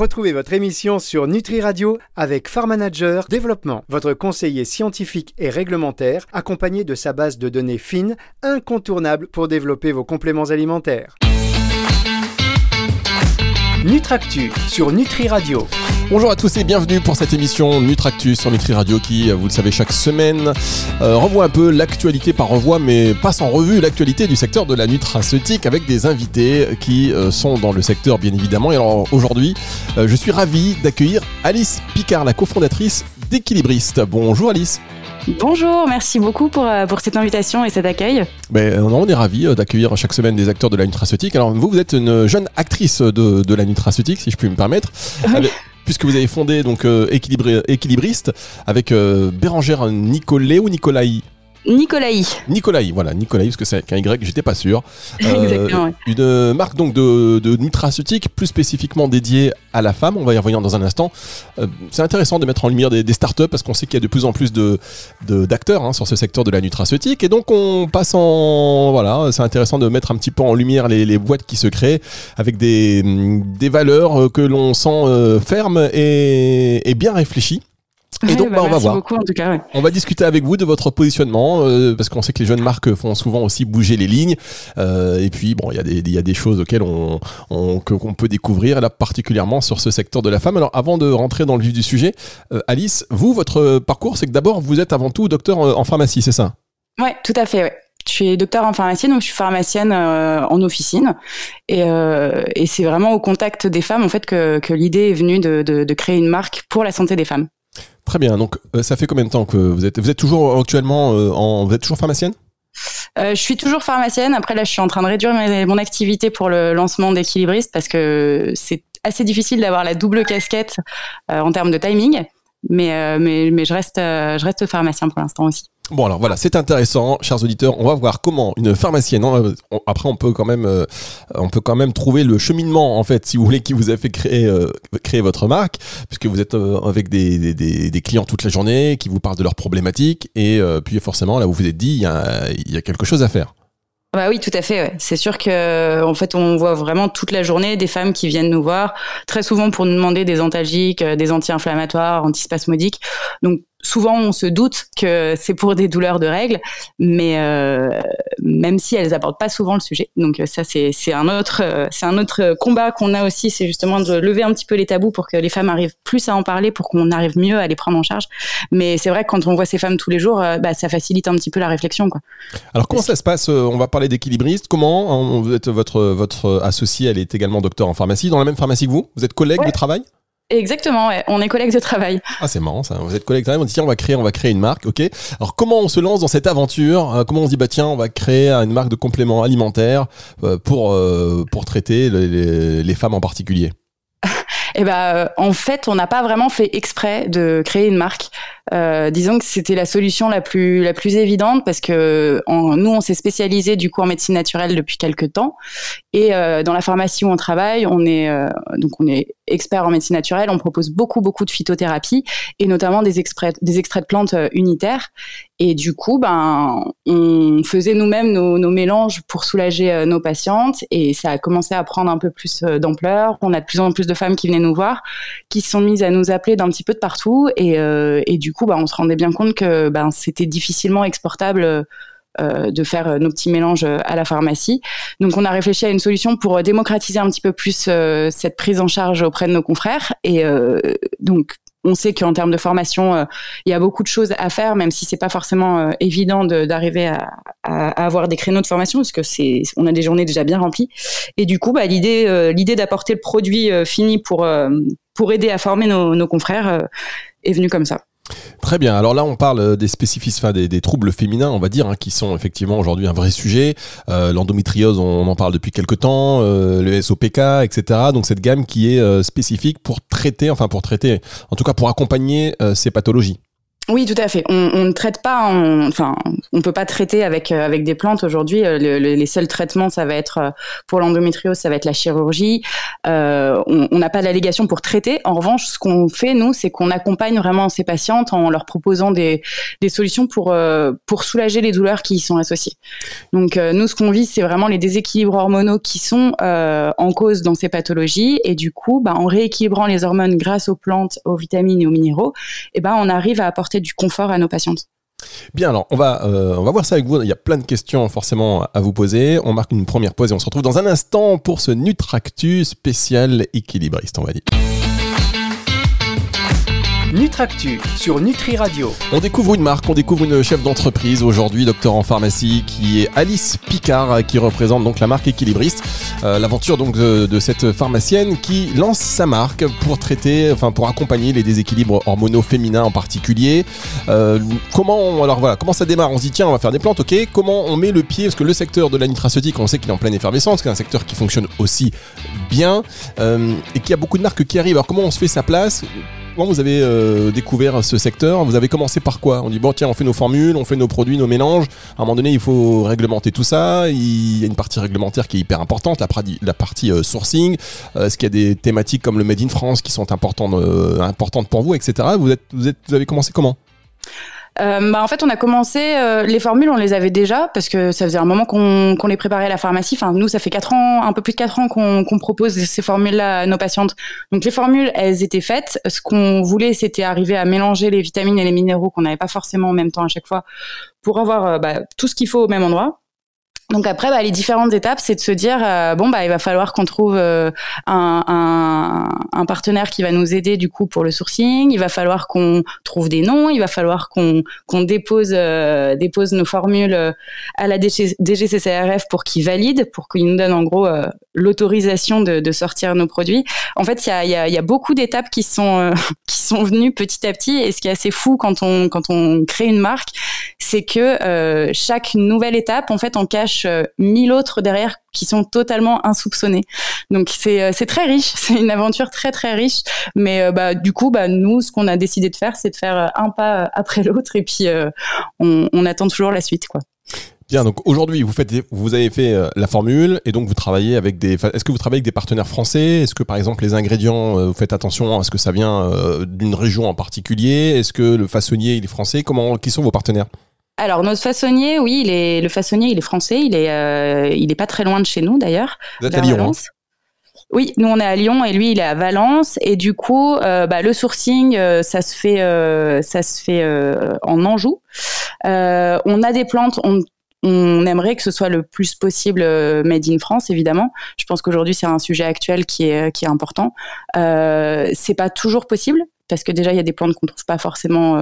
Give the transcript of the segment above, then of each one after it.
Retrouvez votre émission sur Nutri Radio avec Farm Développement, votre conseiller scientifique et réglementaire, accompagné de sa base de données fines, incontournable pour développer vos compléments alimentaires. Nutractu sur Nutri Radio. Bonjour à tous et bienvenue pour cette émission Nutractus sur Nutri Radio qui, vous le savez, chaque semaine euh, revoit un peu l'actualité par revoit, mais passe en revue l'actualité du secteur de la nutraceutique avec des invités qui euh, sont dans le secteur bien évidemment. Et alors aujourd'hui, euh, je suis ravi d'accueillir Alice Picard, la cofondatrice d'Équilibriste. Bonjour Alice. Bonjour, merci beaucoup pour, euh, pour cette invitation et cet accueil. Ben, euh, on est ravis euh, d'accueillir chaque semaine des acteurs de la nutraceutique. Alors vous, vous êtes une jeune actrice de, de la nutraceutique, si je puis me permettre. puisque vous avez fondé donc Équilibriste avec Bérangère Nicolet ou Nicolaï Nicolaï. Nicolaï, voilà, Nicolaï, parce que c'est un Y, j'étais pas sûr. Euh, une marque donc de, de, nutraceutique plus spécifiquement dédiée à la femme, on va y revenir dans un instant. Euh, c'est intéressant de mettre en lumière des, des startups parce qu'on sait qu'il y a de plus en plus de, d'acteurs hein, sur ce secteur de la nutraceutique. Et donc on passe en... Voilà, c'est intéressant de mettre un petit peu en lumière les, les boîtes qui se créent avec des, des valeurs que l'on sent euh, fermes et, et bien réfléchies. Et donc, bah, bah, on va voir. Beaucoup, en tout cas, On va discuter avec vous de votre positionnement, euh, parce qu'on sait que les jeunes marques font souvent aussi bouger les lignes. Euh, et puis, bon, il y, y, a des choses auxquelles on, on qu'on peut découvrir, là, particulièrement sur ce secteur de la femme. Alors, avant de rentrer dans le vif du sujet, euh, Alice, vous, votre parcours, c'est que d'abord, vous êtes avant tout docteur en pharmacie, c'est ça? Ouais, tout à fait, ouais. Je suis docteur en pharmacie, donc je suis pharmacienne en officine. Et, euh, et c'est vraiment au contact des femmes, en fait, que, que l'idée est venue de, de, de créer une marque pour la santé des femmes. Très bien. Donc, euh, ça fait combien de temps que vous êtes Vous êtes toujours actuellement euh, en, vous êtes toujours pharmacienne? Euh, je suis toujours pharmacienne. Après, là, je suis en train de réduire mon activité pour le lancement d'Équilibriste parce que c'est assez difficile d'avoir la double casquette en termes de timing. Mais, mais, mais je, reste, je reste pharmacien pour l'instant aussi. Bon alors voilà, c'est intéressant, chers auditeurs. On va voir comment une pharmacienne. Hein, après, on peut quand même, euh, on peut quand même trouver le cheminement en fait, si vous voulez, qui vous a fait créer euh, créer votre marque, puisque vous êtes euh, avec des, clients toute la journée, qui vous parlent de leurs problématiques, et puis forcément là, vous vous êtes dit, il y a, quelque chose à faire. Bah oui, tout à fait. C'est sûr que en fait, on voit vraiment toute la journée des femmes qui viennent nous voir, très souvent pour nous demander des antalgiques, des anti-inflammatoires, antispasmodiques. Donc souvent on se doute que c'est pour des douleurs de règles, mais euh, même si elles abordent pas souvent le sujet. Donc euh, ça c'est un autre euh, c'est un autre combat qu'on a aussi, c'est justement de lever un petit peu les tabous pour que les femmes arrivent plus à en parler, pour qu'on arrive mieux à les prendre en charge. Mais c'est vrai que quand on voit ces femmes tous les jours, bah, ça facilite un petit peu la réflexion quoi. Alors comment ça se passe On va parler d'équilibriste. Comment vous êtes votre votre associé, elle est également docteur en pharmacie dans la même pharmacie que vous Vous êtes collègue de travail? Exactement, ouais. on est collègues de travail. Ah, c'est marrant ça. Vous êtes collègues de travail, on dit tiens, on va créer, on va créer une marque, ok. Alors comment on se lance dans cette aventure euh, Comment on se dit bah tiens, on va créer une marque de compléments alimentaires euh, pour euh, pour traiter les, les femmes en particulier? Eh ben, en fait, on n'a pas vraiment fait exprès de créer une marque. Euh, disons que c'était la solution la plus la plus évidente parce que nous on s'est spécialisé du coup en médecine naturelle depuis quelques temps et euh, dans la pharmacie où on travaille on est euh, donc on est expert en médecine naturelle on propose beaucoup beaucoup de phytothérapie et notamment des extraits des extraits de plantes unitaires et du coup ben on faisait nous-mêmes nos, mélanges pour soulager nos patientes et ça a commencé à prendre un peu plus d'ampleur on a de plus en plus de femmes qui venaient nous voir qui se sont mises à nous appeler d'un petit peu de partout et, et du coup bah, on se rendait bien compte que ben, c'était difficilement exportable. Euh, de faire nos petits mélanges à la pharmacie. Donc on a réfléchi à une solution pour démocratiser un petit peu plus euh, cette prise en charge auprès de nos confrères. Et euh, donc on sait qu'en termes de formation, il y a beaucoup de choses à faire, même si c'est pas forcément évident d'arriver à, avoir des créneaux de formation, parce que c'est, on a des journées déjà bien remplies. Et du coup, bah, l'idée, l'idée d'apporter le produit fini pour pour aider à former nos, nos confrères est venue comme ça. Très bien. Alors là, on parle euh, des spécificités, des, des, troubles féminins, on va dire, hein, qui sont effectivement aujourd'hui un vrai sujet. Euh, L'endométriose, on en parle depuis quelques temps, euh, le SOPK, etc. Donc cette gamme qui est euh, spécifique pour traiter, enfin pour traiter, en tout cas pour accompagner ces pathologies. Oui, tout à fait. On, ne traite pas, enfin, on peut pas traiter avec euh, avec des plantes aujourd'hui. Euh, les seuls traitements, ça va être euh, pour l'endométriose, ça va être la chirurgie. on n'a pas d'allégation pour traiter. En revanche, ce qu'on fait nous, c'est qu'on accompagne vraiment ces patientes en leur proposant des, des solutions pour pour soulager les douleurs qui y sont associées. Donc nous, ce qu'on vise, c'est vraiment les déséquilibres hormonaux qui sont en cause dans ces pathologies. Et du coup, bah, en rééquilibrant les hormones grâce aux plantes, aux vitamines et aux minéraux, et eh ben on arrive à apporter du confort à nos patientes. Bien, alors on va, euh, on va voir ça avec vous. Il y a plein de questions forcément à vous poser. On marque une première pause et on se retrouve dans un instant pour ce Nutractus spécial équilibriste, on va dire. Nutractu sur Nutri Radio. On découvre une marque, on découvre une chef d'entreprise aujourd'hui, docteur en pharmacie, qui est Alice Picard, qui représente donc la marque Équilibriste. Euh, l'aventure donc de, cette pharmacienne qui lance sa marque pour traiter, enfin pour accompagner les déséquilibres hormonaux féminins en particulier. Euh, comment, alors voilà, comment ça démarre? On se dit tiens, on va faire des plantes, ok. Comment on met le pied? Parce que le secteur de la nutraceutique, on sait qu'il est en pleine effervescence, c'est un secteur qui fonctionne aussi bien euh, et qu'il y a beaucoup de marques qui arrivent. Alors comment on se fait sa place? Comment vous avez euh, découvert ce secteur? Vous avez commencé par quoi? On dit bon tiens on fait nos formules, on fait nos produits, nos mélanges. À un moment donné il faut réglementer tout ça. Il y a une partie réglementaire qui est hyper importante, la, la partie euh, sourcing. Euh, est-ce qu'il y a des thématiques comme le Made in France qui sont importantes, importantes pour vous, etc. Vous, êtes, vous, êtes, vous avez commencé comment? Euh, bah, en fait, on a commencé euh, les formules, on les avait déjà parce que ça faisait un moment qu'on les préparait à la pharmacie. Enfin, nous, ça fait quatre ans, un peu plus de quatre ans qu'on propose ces formules-là à nos patientes. Donc, les formules, elles étaient faites. Ce qu'on voulait, c'était arriver à mélanger les vitamines et les minéraux qu'on n'avait pas forcément en même temps à chaque fois pour avoir euh, bah, tout ce qu'il faut au même endroit. Donc après, bah, les différentes étapes, c'est de se dire euh, bon bah il va falloir qu'on trouve euh, un, partenaire qui va nous aider du coup pour le sourcing. Il va falloir qu'on trouve des noms. Il va falloir qu'on qu'on dépose euh, dépose nos formules à la DGCCRF pour qu'ils valident, pour qu'ils nous donnent en gros l'autorisation de, sortir nos produits. En fait, il y a, y, a, y a, beaucoup d'étapes qui sont qui sont venues petit à petit. Et ce qui est assez fou quand on quand on crée une marque, c'est que chaque nouvelle étape, en fait, on cache euh, mille autres derrière qui sont totalement insoupçonnés. Donc c'est euh, c'est très riche, c'est une aventure très très riche. Mais euh, bah du coup bah nous ce qu'on a décidé de faire c'est de faire un pas après l'autre et puis on, on, attend toujours la suite quoi. Bien, donc aujourd'hui, vous faites, vous avez fait la formule et donc vous travaillez avec des. Est-ce que vous travaillez avec des partenaires français? Est-ce que par exemple les ingrédients, vous faites attention à ce que ça vient d'une région en particulier? Est-ce que le façonnier il est français? Comment Qui sont vos partenaires? Alors notre façonnier, oui, il est le façonnier, il est français, il est euh, il est pas très loin de chez nous d'ailleurs. Vous êtes à Lyon. Hein oui, nous on est à Lyon et lui il est à Valence et du coup euh, bah, le sourcing euh, ça se fait ça se fait en Anjou. on a des plantes, on, on aimerait que ce soit le plus possible made in France, évidemment. Je pense qu'aujourd'hui, c'est un sujet actuel qui est, qui est important. Euh, c'est pas toujours possible parce que déjà, il y a des plantes qu'on trouve pas forcément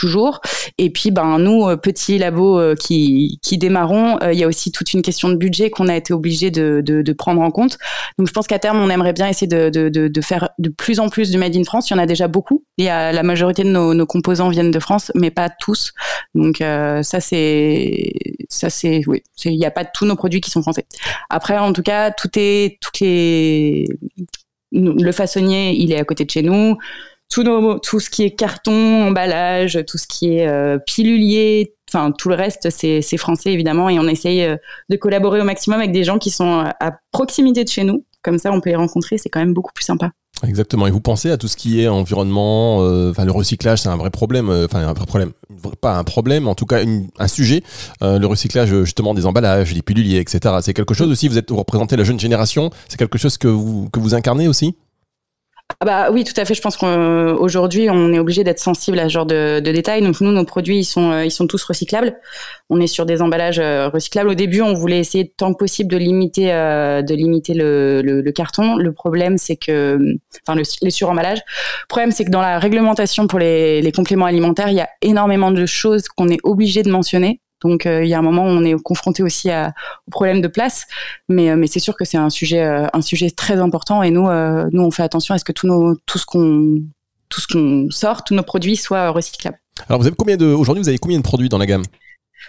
toujours. Et puis, ben nous, euh, petits labos euh, qui, qui démarrons, euh, il y a aussi toute une question de budget qu'on a été obligé de, de, prendre en compte. Donc, je pense qu'à terme, on aimerait bien essayer de, de, faire de plus en plus de made in France. Il y en a déjà beaucoup. Il y a la majorité de nos, composants viennent de France, mais pas tous. Donc, ça c'est oui, il n'y a pas tous nos produits qui sont français. Après, en tout cas, tout est toutes les le façonnier, il est à côté de chez nous tout, ce qui est carton, emballage, tout ce qui est euh, pilulier, enfin tout le reste, c'est français évidemment, et on essaye euh, de collaborer au maximum avec des gens qui sont euh, à proximité de chez nous. Comme ça, on peut les rencontrer, c'est quand même beaucoup plus sympa. Exactement. Et vous pensez à tout ce qui est environnement, le recyclage, c'est un vrai problème, enfin un vrai problème, pas un problème, en tout cas un sujet. le recyclage justement des emballages, des piluliers, etc. C'est quelque chose aussi. Vous êtes vous représentez la jeune génération. C'est quelque chose que vous que vous incarnez aussi? Ah bah oui, tout à fait. Je pense qu'aujourd'hui, on est obligé d'être sensible à ce genre de, de, détails. Donc nous, nos produits, ils sont, euh, ils sont tous recyclables. On est sur des emballages euh, recyclables. Au début, on voulait essayer tant que possible de limiter, euh, de limiter le, le, carton. Le problème, c'est que, enfin, le, les suremballages. Le problème, c'est que dans la réglementation pour les, les compléments alimentaires, il y a énormément de choses qu'on est obligé de mentionner. Donc euh, il y a un moment où on est confronté aussi à, au problème de place, mais, euh, mais c'est sûr que c'est un sujet, euh, un sujet très important. Et nous, nous on fait attention à ce que tout, nos, tout ce qu'on tout ce qu'on sort, tous nos produits soient recyclables. Alors vous avez combien de aujourd'hui vous avez combien de produits dans la gamme?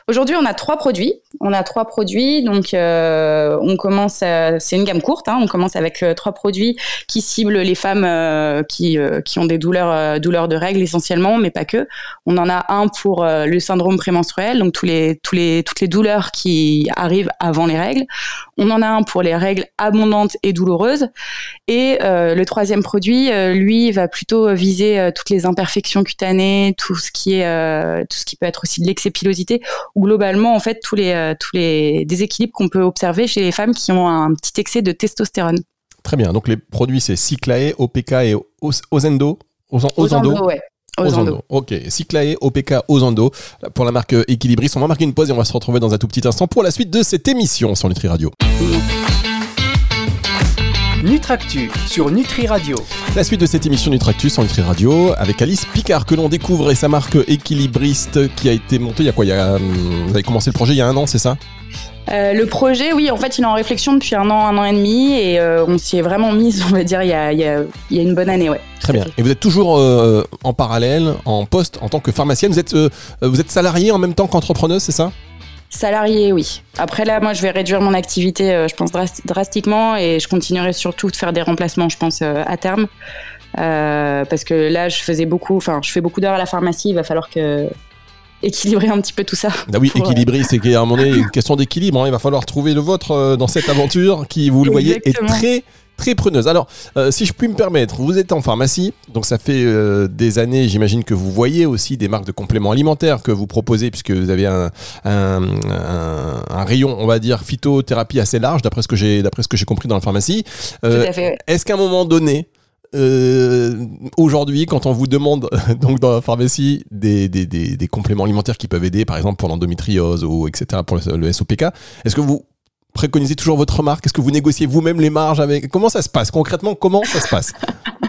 Aujourd'hui, on a trois produits. On a trois produits, donc euh, on commence. C'est une gamme courte. Hein. on commence avec euh, trois produits qui ciblent les femmes euh, qui, qui ont des douleurs douleurs de règles essentiellement, mais pas que. On en a un pour le syndrome prémenstruel, donc tous les tous les toutes les douleurs qui arrivent avant les règles. On en a un pour les règles abondantes et douloureuses. Et le troisième produit, lui, va plutôt viser toutes les imperfections cutanées, tout ce qui est tout ce qui peut être aussi de l'exépilosité ou globalement en fait tous les euh, tous les déséquilibres qu'on peut observer chez les femmes qui ont un petit excès de testostérone. Très bien. Donc les produits c'est Cyclae, OPK et Ozendo. Ozendo, ouais. Ozando. Ok, Cyclae, OPK, Ozando pour la marque Equilibris. On va marquer une pause et on va se retrouver dans un tout petit instant pour la suite de cette émission sur Nutri Radio. Nutractu sur Nutri Radio. La suite de cette émission Nutractu sur Nutri Radio avec Alice Picard que l'on découvre et sa marque équilibriste qui a été montée il y a quoi? Il y a, hum, Vous avez commencé le projet il y a un an, c'est ça? Euh, le projet, oui, en fait, il est en réflexion depuis un an, un an et demi, et euh, on s'y est vraiment mise, on va dire, il y a, il y a, il y a une bonne année, ouais. Très bien. Et vous êtes toujours euh, en parallèle, en poste, en tant que pharmacienne. Vous êtes, vous êtes salarié en même temps qu'entrepreneuse, c'est ça? Salarié, oui. Après là, moi, je vais réduire mon activité, je pense drastiquement, et je continuerai surtout de faire des remplacements, je pense, à terme, parce que là, je faisais beaucoup, enfin, je fais beaucoup d'heures à la pharmacie. Il va falloir que équilibrer un petit peu tout ça. Ah oui, équilibrer, c'est qu'à un moment donné, une question d'équilibre. Hein. il va falloir trouver le vôtre dans cette aventure qui, vous le voyez, est très très preneuse. Alors, euh, si je puis me permettre, vous êtes en pharmacie, donc ça fait euh, des années, j'imagine que vous voyez aussi des marques de compléments alimentaires que vous proposez, puisque vous avez un, rayon, on va dire, phytothérapie assez large, d'après ce que j'ai, d'après ce que j'ai compris dans la pharmacie. Euh, est-ce qu'à un moment donné, aujourd'hui, quand on vous demande donc dans la pharmacie des, des, compléments alimentaires qui peuvent aider, par exemple pour l'endométriose ou etc. pour le SOPK, est-ce que vous préconisez toujours votre marque Est-ce que vous négociez vous-même les marges avec Comment ça se passe? Concrètement Comment ça se passe?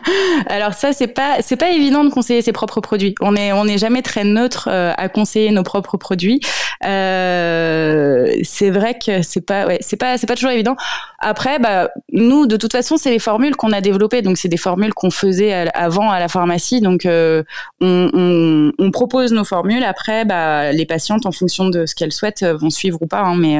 Alors ça c'est pas c'est pas évident de conseiller ses propres produits. On est on n'est jamais très neutre euh, à conseiller nos propres produits. Euh, c'est vrai que c'est pas c'est pas c'est pas toujours évident. Après bah nous de toute façon c'est les formules qu'on a développées donc c'est des formules qu'on faisait avant à la pharmacie donc euh, on, on, on, propose nos formules après bah les patientes en fonction de ce qu'elles souhaitent vont suivre ou pas hein, mais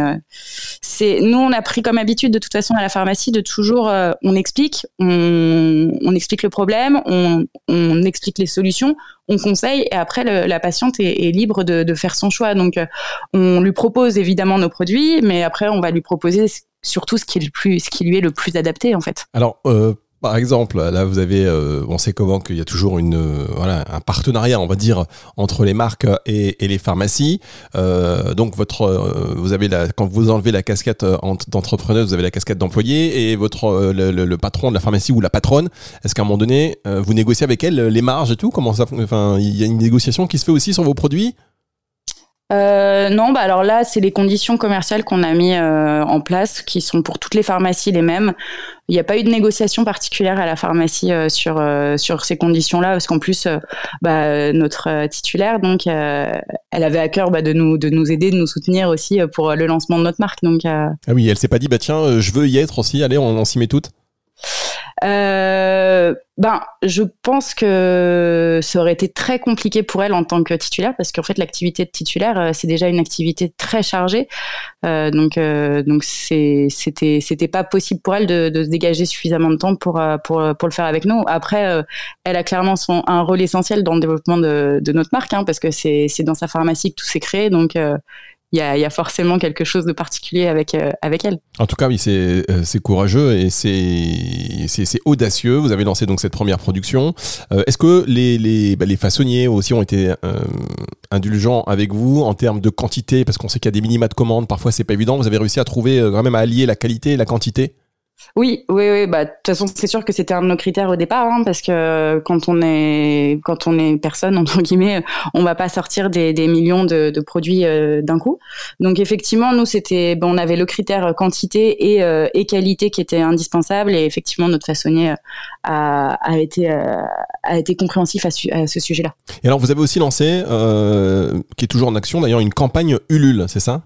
c'est nous on a pris comme habitude de toute façon à la pharmacie de toujours on explique on, on explique le problème, on, explique les solutions, on conseille et après la patiente est, libre de, faire son choix. Donc euh, on lui propose évidemment nos produits, mais après on va lui proposer surtout ce qui, est le plus, ce qui lui est le plus adapté en fait. Euh, par exemple, là, vous avez, euh, on sait comment qu'il y a toujours une, euh, voilà, un partenariat, on va dire, entre les marques et, les pharmacies. Euh, donc, votre, vous avez la, quand vous enlevez la casquette d'entrepreneuse, vous avez la casquette d'employé et votre, le, patron de la pharmacie ou la patronne. Est-ce qu'à un moment donné, vous négociez avec elle les marges et tout? Comment ça, enfin, il y a une négociation qui se fait aussi sur vos produits? Euh, non, bah alors là, c'est les conditions commerciales qu'on a mis euh, en place, qui sont pour toutes les pharmacies les mêmes. Il n'y a pas eu de négociation particulière à la pharmacie euh, sur sur ces conditions-là, parce qu'en plus, bah, notre titulaire, donc, elle avait à cœur bah, de nous de nous aider, de nous soutenir aussi pour le lancement de notre marque. Donc, ah oui, elle s'est pas dit, bah tiens, je veux y être aussi. Allez, on, on s'y met toutes. Euh, ben, je pense que ça aurait été très compliqué pour elle en tant que titulaire, parce qu'en fait, l'activité de titulaire, euh, c'est déjà une activité très chargée. Euh, donc, euh, donc c'était, c'était pas possible pour elle de, se dégager suffisamment de temps pour, pour, pour le faire avec nous. Après, elle a clairement son, un rôle essentiel dans le développement de, de notre marque, hein, parce que c'est, c'est dans sa pharmacie que tout s'est créé. Donc, il y a, forcément quelque chose de particulier avec, euh, avec elle. En tout cas, oui, c'est euh, courageux et c'est audacieux. Vous avez lancé donc cette première production. Euh, est-ce que les, les, bah, les, façonniers aussi ont été indulgents avec vous en termes de quantité? Parce qu'on sait qu'il y a des minima de commandes, parfois c'est pas évident. Vous avez réussi à trouver quand même à allier la qualité et la quantité? Oui, oui, oui. Bah, de toute façon, c'est sûr que c'était un de nos critères au départ, hein, parce que quand on est, quand on est personne entre guillemets, on va pas sortir des, des millions de, de produits euh, d'un coup. Donc effectivement, nous, c'était, bon, on avait le critère quantité et, euh, et, qualité qui était indispensable, et effectivement, notre façonnier euh, a, a été, a été compréhensif à, à ce sujet-là. Et alors, vous avez aussi lancé, qui est toujours en action d'ailleurs, une campagne Ulule, c'est ça?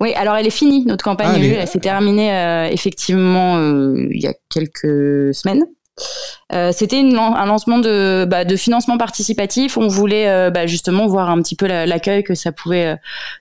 Oui, alors elle est finie, notre campagne. Ah, elle, s'est terminée euh, effectivement euh, il y a quelques semaines. Euh, c'était un lancement de, bah, de financement participatif. On voulait euh, bah, justement voir un petit peu l'accueil que ça pouvait euh,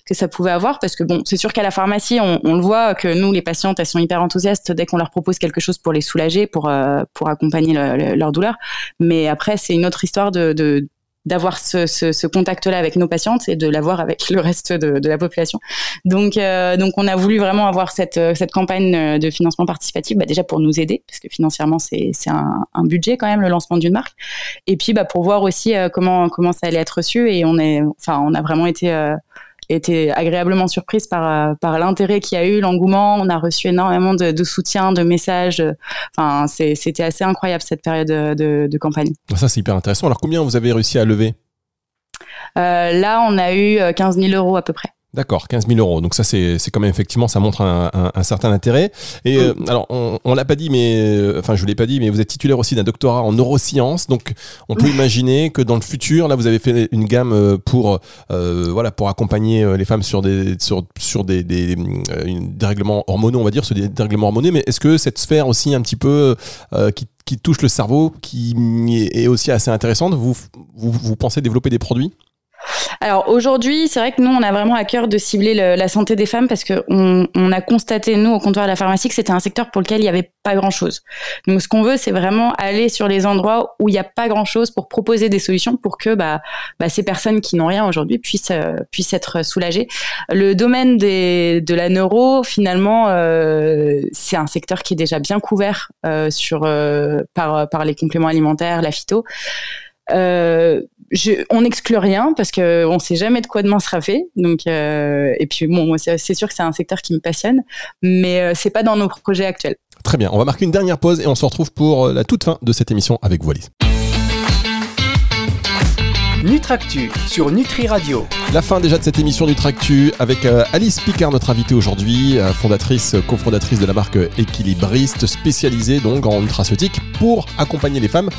que ça pouvait avoir parce que bon, c'est sûr qu'à la pharmacie, on, on, le voit que nous, les patientes, elles sont hyper enthousiastes dès qu'on leur propose quelque chose pour les soulager, pour pour accompagner leur douleur. Mais après, c'est une autre histoire de, de d'avoir ce, ce, ce contact-là avec nos patientes et de l'avoir avec le reste de, de la population. Donc, euh, donc, on a voulu vraiment avoir cette, euh, cette campagne de financement participatif, bah, déjà pour nous aider, parce que financièrement, c'est un, un budget quand même, le lancement d'une marque. Et puis, bah, pour voir aussi euh, comment, comment ça allait être reçu. Et on, est, enfin, on a vraiment été été agréablement surprise par, euh, par l'intérêt qu'il y a eu, l'engouement. On a reçu énormément de, de soutien, de messages. Enfin, c'était assez incroyable cette période de, de, campagne. Ça, c'est hyper intéressant. Alors, combien vous avez réussi à lever? Euh, Là, on a eu 15 euh, 000 euros à peu près. D'accord, 15 000 euros. Donc ça, c'est quand même effectivement, ça montre un, un, un certain intérêt. Et euh, alors, on, on l'a pas dit, mais euh, enfin, je l'ai pas dit, mais vous êtes titulaire aussi d'un doctorat en neurosciences. Donc, on peut imaginer que dans le futur, là, vous avez fait une gamme euh, pour voilà pour accompagner les femmes sur des sur sur des des, dérèglements hormonaux, on va dire, sur des dérèglements hormonaux. Mais est-ce que cette sphère aussi un petit peu qui qui touche le cerveau, qui est aussi assez intéressante, vous, vous, vous pensez développer des produits? Alors aujourd'hui, c'est vrai que nous, on a vraiment à cœur de cibler la santé des femmes parce qu'on on a constaté, nous, au comptoir de la pharmacie, que c'était un secteur pour lequel il n'y avait pas grand-chose. Donc ce qu'on veut, c'est vraiment aller sur les endroits où il n'y a pas grand-chose pour proposer des solutions pour que bah, bah, ces personnes qui n'ont rien aujourd'hui puissent, euh, puissent être soulagées. Le domaine des, de la neuro, finalement, euh, c'est un secteur qui est déjà bien couvert euh, sur, par, par les compléments alimentaires, la phyto. Euh, on n'exclut rien parce que on sait jamais de quoi demain sera fait. Donc, euh, et puis bon, c'est sûr que c'est un secteur qui me passionne, mais euh, c'est pas dans nos projets actuels. Très bien, on va marquer une dernière pause et on se retrouve pour la toute fin de cette émission avec Wallis. Nutractu sur Nutri Radio. La fin déjà de cette émission Nutractu avec euh, Alice Picard, notre invitée aujourd'hui, euh, fondatrice, cofondatrice de la marque Équilibriste, spécialisée donc en nutraceutique pour accompagner les femmes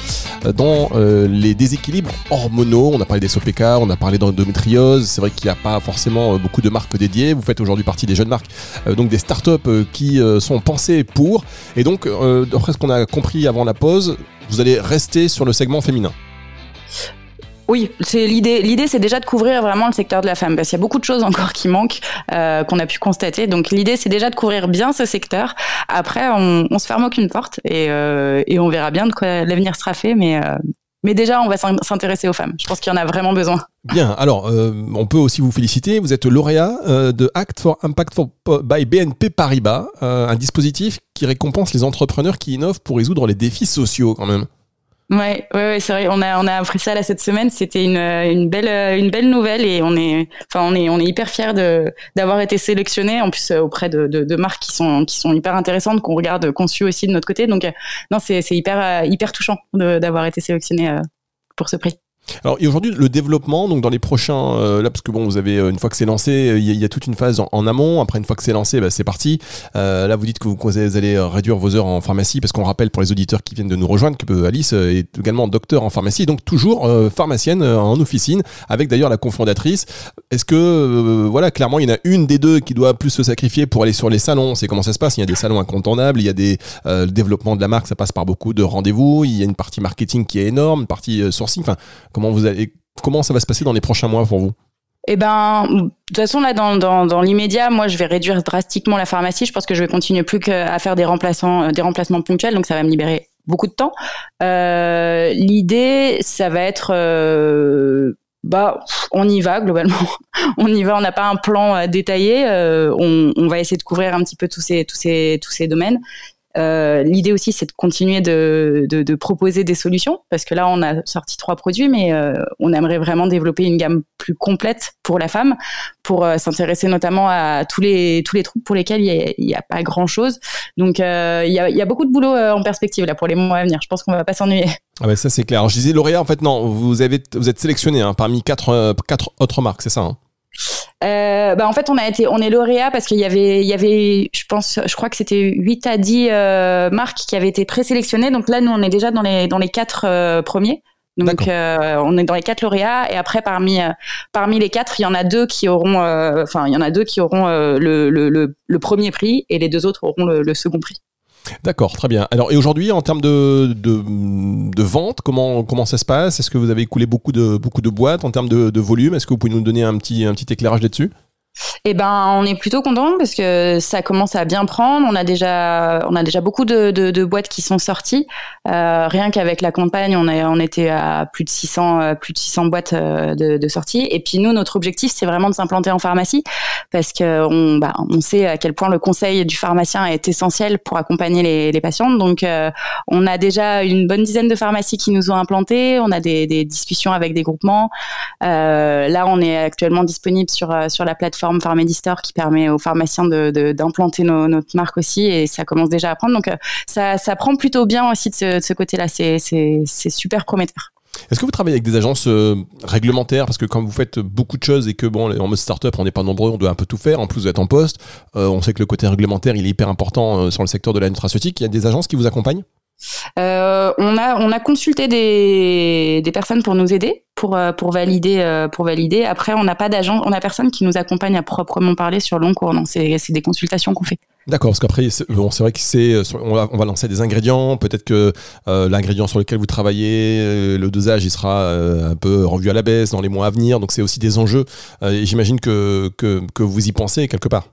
euh, dans les déséquilibres hormonaux. On a parlé des SOPK, on a parlé d'endométriose. C'est vrai qu'il n'y a pas forcément beaucoup de marques dédiées. Vous faites aujourd'hui partie des jeunes marques, donc des startups qui sont pensées pour. Et donc, d'après ce qu'on a compris avant la pause, vous allez rester sur le segment féminin. Oui, c'est l'idée. L'idée, c'est déjà de couvrir vraiment le secteur de la femme, parce qu'il y a beaucoup de choses encore qui manquent, euh, qu'on a pu constater. Donc, l'idée, c'est déjà de couvrir bien ce secteur. Après, on, on se ferme aucune porte et, euh, on verra bien de quoi l'avenir sera fait, mais. Euh, déjà, on va s'intéresser aux femmes. Je pense qu'il y en a vraiment besoin. Bien. Alors, on peut aussi vous féliciter. Vous êtes lauréat de Act for Impact by BNP Paribas, un dispositif qui récompense les entrepreneurs qui innovent pour résoudre les défis sociaux, quand même. Ouais, ouais, ouais c'est vrai. On a on a appris ça là cette semaine. C'était une, une belle une belle nouvelle et on est enfin on est on est hyper fiers de d'avoir été sélectionné en plus euh, auprès de, de, marques qui sont qui sont hyper intéressantes qu'on regarde conçues aussi de notre côté. Donc euh, non c'est c'est hyper euh, hyper touchant d'avoir été sélectionné pour ce prix. Alors et aujourd'hui le développement donc dans les prochains euh, là parce que bon vous avez euh, une fois que c'est lancé euh, il y, a toute une phase en, amont. Après une fois que c'est lancé bah, c'est parti. Là vous dites que vous, allez réduire vos heures en pharmacie parce qu'on rappelle pour les auditeurs qui viennent de nous rejoindre que Alice est également docteur en pharmacie. Donc toujours pharmacienne en officine avec d'ailleurs la cofondatrice. Est-ce que voilà clairement il y en a une des deux qui doit plus se sacrifier pour aller sur les salons? C'est comment ça se passe? Il y a des salons incontournables il y a des le développement de la marque ça passe par beaucoup de rendez-vous. Il y a une partie marketing qui est énorme une partie sourcing. Enfin Comment, vous allez, comment ça va se passer dans les prochains mois pour vous? Eh ben, de toute façon, là, dans, l'immédiat, moi, je vais réduire drastiquement la pharmacie. Je pense que je vais continuer plus qu'à faire des remplaçants, euh, des remplacements ponctuels, donc ça va me libérer beaucoup de temps. Euh, L'idée, ça va être, euh, bah, on y va globalement. on y va. On n'a pas un plan détaillé. On, on, va essayer de couvrir un petit peu tous ces, tous ces, tous ces domaines. Euh, l'idée aussi, c'est de continuer de, de, proposer des solutions, parce que là, on a sorti trois produits, mais euh, on aimerait vraiment développer une gamme plus complète pour la femme, pour euh, s'intéresser notamment à tous les tous les troubles pour lesquels il n'y a, pas grand chose. Donc, il y a, beaucoup de boulot en perspective là pour les mois à venir. Je pense qu'on va pas s'ennuyer. Ah ben ça c'est clair. Je disais lauréat, en fait non, vous avez vous êtes sélectionné hein, parmi quatre quatre autres marques, c'est ça hein? Bah en fait, on a été, on est lauréat parce qu'il y avait, il y avait, je pense, je crois que c'était 8 à 10 euh, marques qui avaient été présélectionnées. Donc là, nous, on est déjà dans les, dans les quatre euh, premiers. Donc, euh, on est dans les quatre lauréats. Et après, parmi, parmi les quatre, il y en a deux qui auront, enfin, il y en a deux qui auront le, le, le, le, premier prix et les deux autres auront le, second prix. D'accord, très bien. Alors, et aujourd'hui, en termes de, de, de, vente, comment, comment ça se passe? Est-ce que vous avez écoulé beaucoup de, beaucoup de boîtes en termes de, volume? Est-ce que vous pouvez nous donner un petit, un petit éclairage là-dessus? Eh ben, on est plutôt content parce que ça commence à bien prendre. On a déjà, on a déjà beaucoup de, boîtes qui sont sorties. Euh, rien qu'avec la campagne, on, a, on était à plus de 600, euh, plus de 600 boîtes euh, de, sorties. Et puis nous, notre objectif, c'est vraiment de s'implanter en pharmacie parce que on, bah, on sait à quel point le conseil du pharmacien est essentiel pour accompagner les, les patientes. Donc, on a déjà une bonne dizaine de pharmacies qui nous ont implantés. On a des, des discussions avec des groupements. là, on est actuellement disponible sur sur la plateforme plateforme Pharmedistore qui permet aux pharmaciens d'implanter de, notre marque aussi et ça commence déjà à prendre. Donc euh, ça, ça prend plutôt bien aussi de ce, côté-là. C'est super prometteur. Est-ce que vous travaillez avec des agences euh, réglementaires? Parce que quand vous faites beaucoup de choses et que, bon, en mode startup, on n'est pas nombreux, on doit un peu tout faire. En plus, vous êtes en poste. Euh, on sait que le côté réglementaire, il est hyper important sur le secteur de la nutraceutique. Il y a des agences qui vous accompagnent? Euh, on, a, on a consulté des, personnes pour nous aider, pour, euh, euh, pour valider. Après, on n'a pas d'agent, on a personne qui nous accompagne à proprement parler sur long cours. Non, c'est des consultations qu'on fait. D'accord, parce qu'après, c'est vrai que c'est, on va, on va lancer des ingrédients. Peut-être que l'ingrédient sur lequel vous travaillez, le dosage, il sera un peu revu à la baisse dans les mois à venir. Donc, c'est aussi des enjeux. j'imagine que vous y pensez quelque part.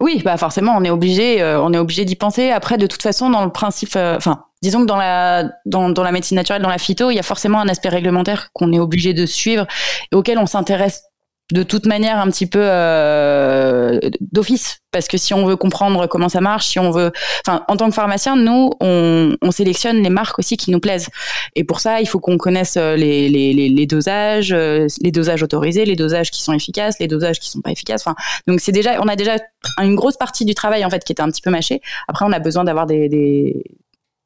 Oui, bah forcément, on est obligé, euh, on est obligé d'y penser. Après, de toute façon, dans le principe, euh, disons que dans la médecine naturelle, dans la phyto, il y a forcément un aspect réglementaire qu'on est obligé de suivre et auquel on s'intéresse de toute manière un petit peu euh, d'office. Parce que si on veut comprendre comment ça marche si on veut enfin en tant que pharmacien nous on, on, sélectionne les marques aussi qui nous plaisent. Et pour ça il faut qu'on connaisse les, les, les, dosages euh, les dosages autorisés les dosages qui sont efficaces les dosages qui sont pas efficaces. Enfin donc c'est déjà on a déjà une grosse partie du travail en fait qui était un petit peu mâché après on a besoin d'avoir des, des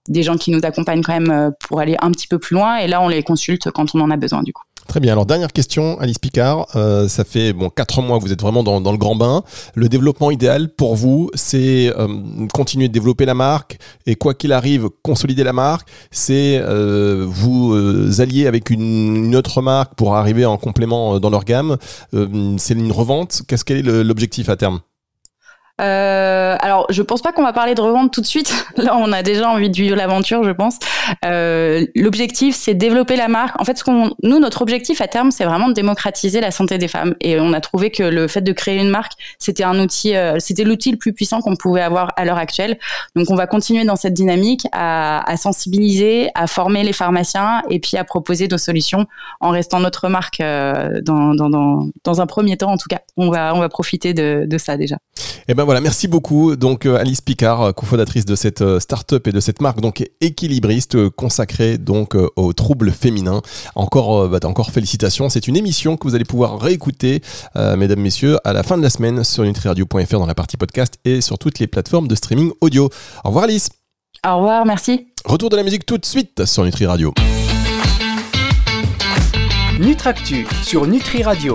des gens qui nous accompagnent quand même euh, pour aller un petit peu plus loin et là on les consulte quand on en a besoin du coup Très bien. Alors dernière question, Alice Picard. Euh, ça fait bon quatre mois que vous êtes vraiment dans, le grand bain. Le développement idéal pour vous, c'est euh, continuer de développer la marque et quoi qu'il arrive, consolider la marque. C'est vous allier avec une, autre marque pour arriver en complément dans leur gamme. c'est une revente. Qu'est-ce quel est l'objectif à terme? Euh, alors, je pense pas qu'on va parler de revente tout de suite. Là, on a déjà envie de vivre l'aventure, je pense. Euh, L'objectif, c'est développer la marque. En fait, nous, notre objectif à terme, c'est vraiment de démocratiser la santé des femmes. Et on a trouvé que le fait de créer une marque, c'était un outil, euh, c'était l'outil le plus puissant qu'on pouvait avoir à l'heure actuelle. Donc, on va continuer dans cette dynamique à, sensibiliser, à former les pharmaciens et puis à proposer nos solutions en restant notre marque dans, un premier temps, en tout cas. On va, on va profiter de, ça déjà. Eh ben voilà, merci beaucoup. Donc euh, Alice Picard, euh, cofondatrice de cette euh, start-up et de cette marque donc équilibriste consacrée donc aux troubles féminins. Encore, bah, encore félicitations. C'est une émission que vous allez pouvoir réécouter, mesdames, messieurs, à la fin de la semaine sur nutriradio.fr dans la partie podcast et sur toutes les plateformes de streaming audio. Au revoir Alice. Au revoir, merci. Retour de la musique tout de suite sur Nutri Radio. Nutractu sur Nutri Radio.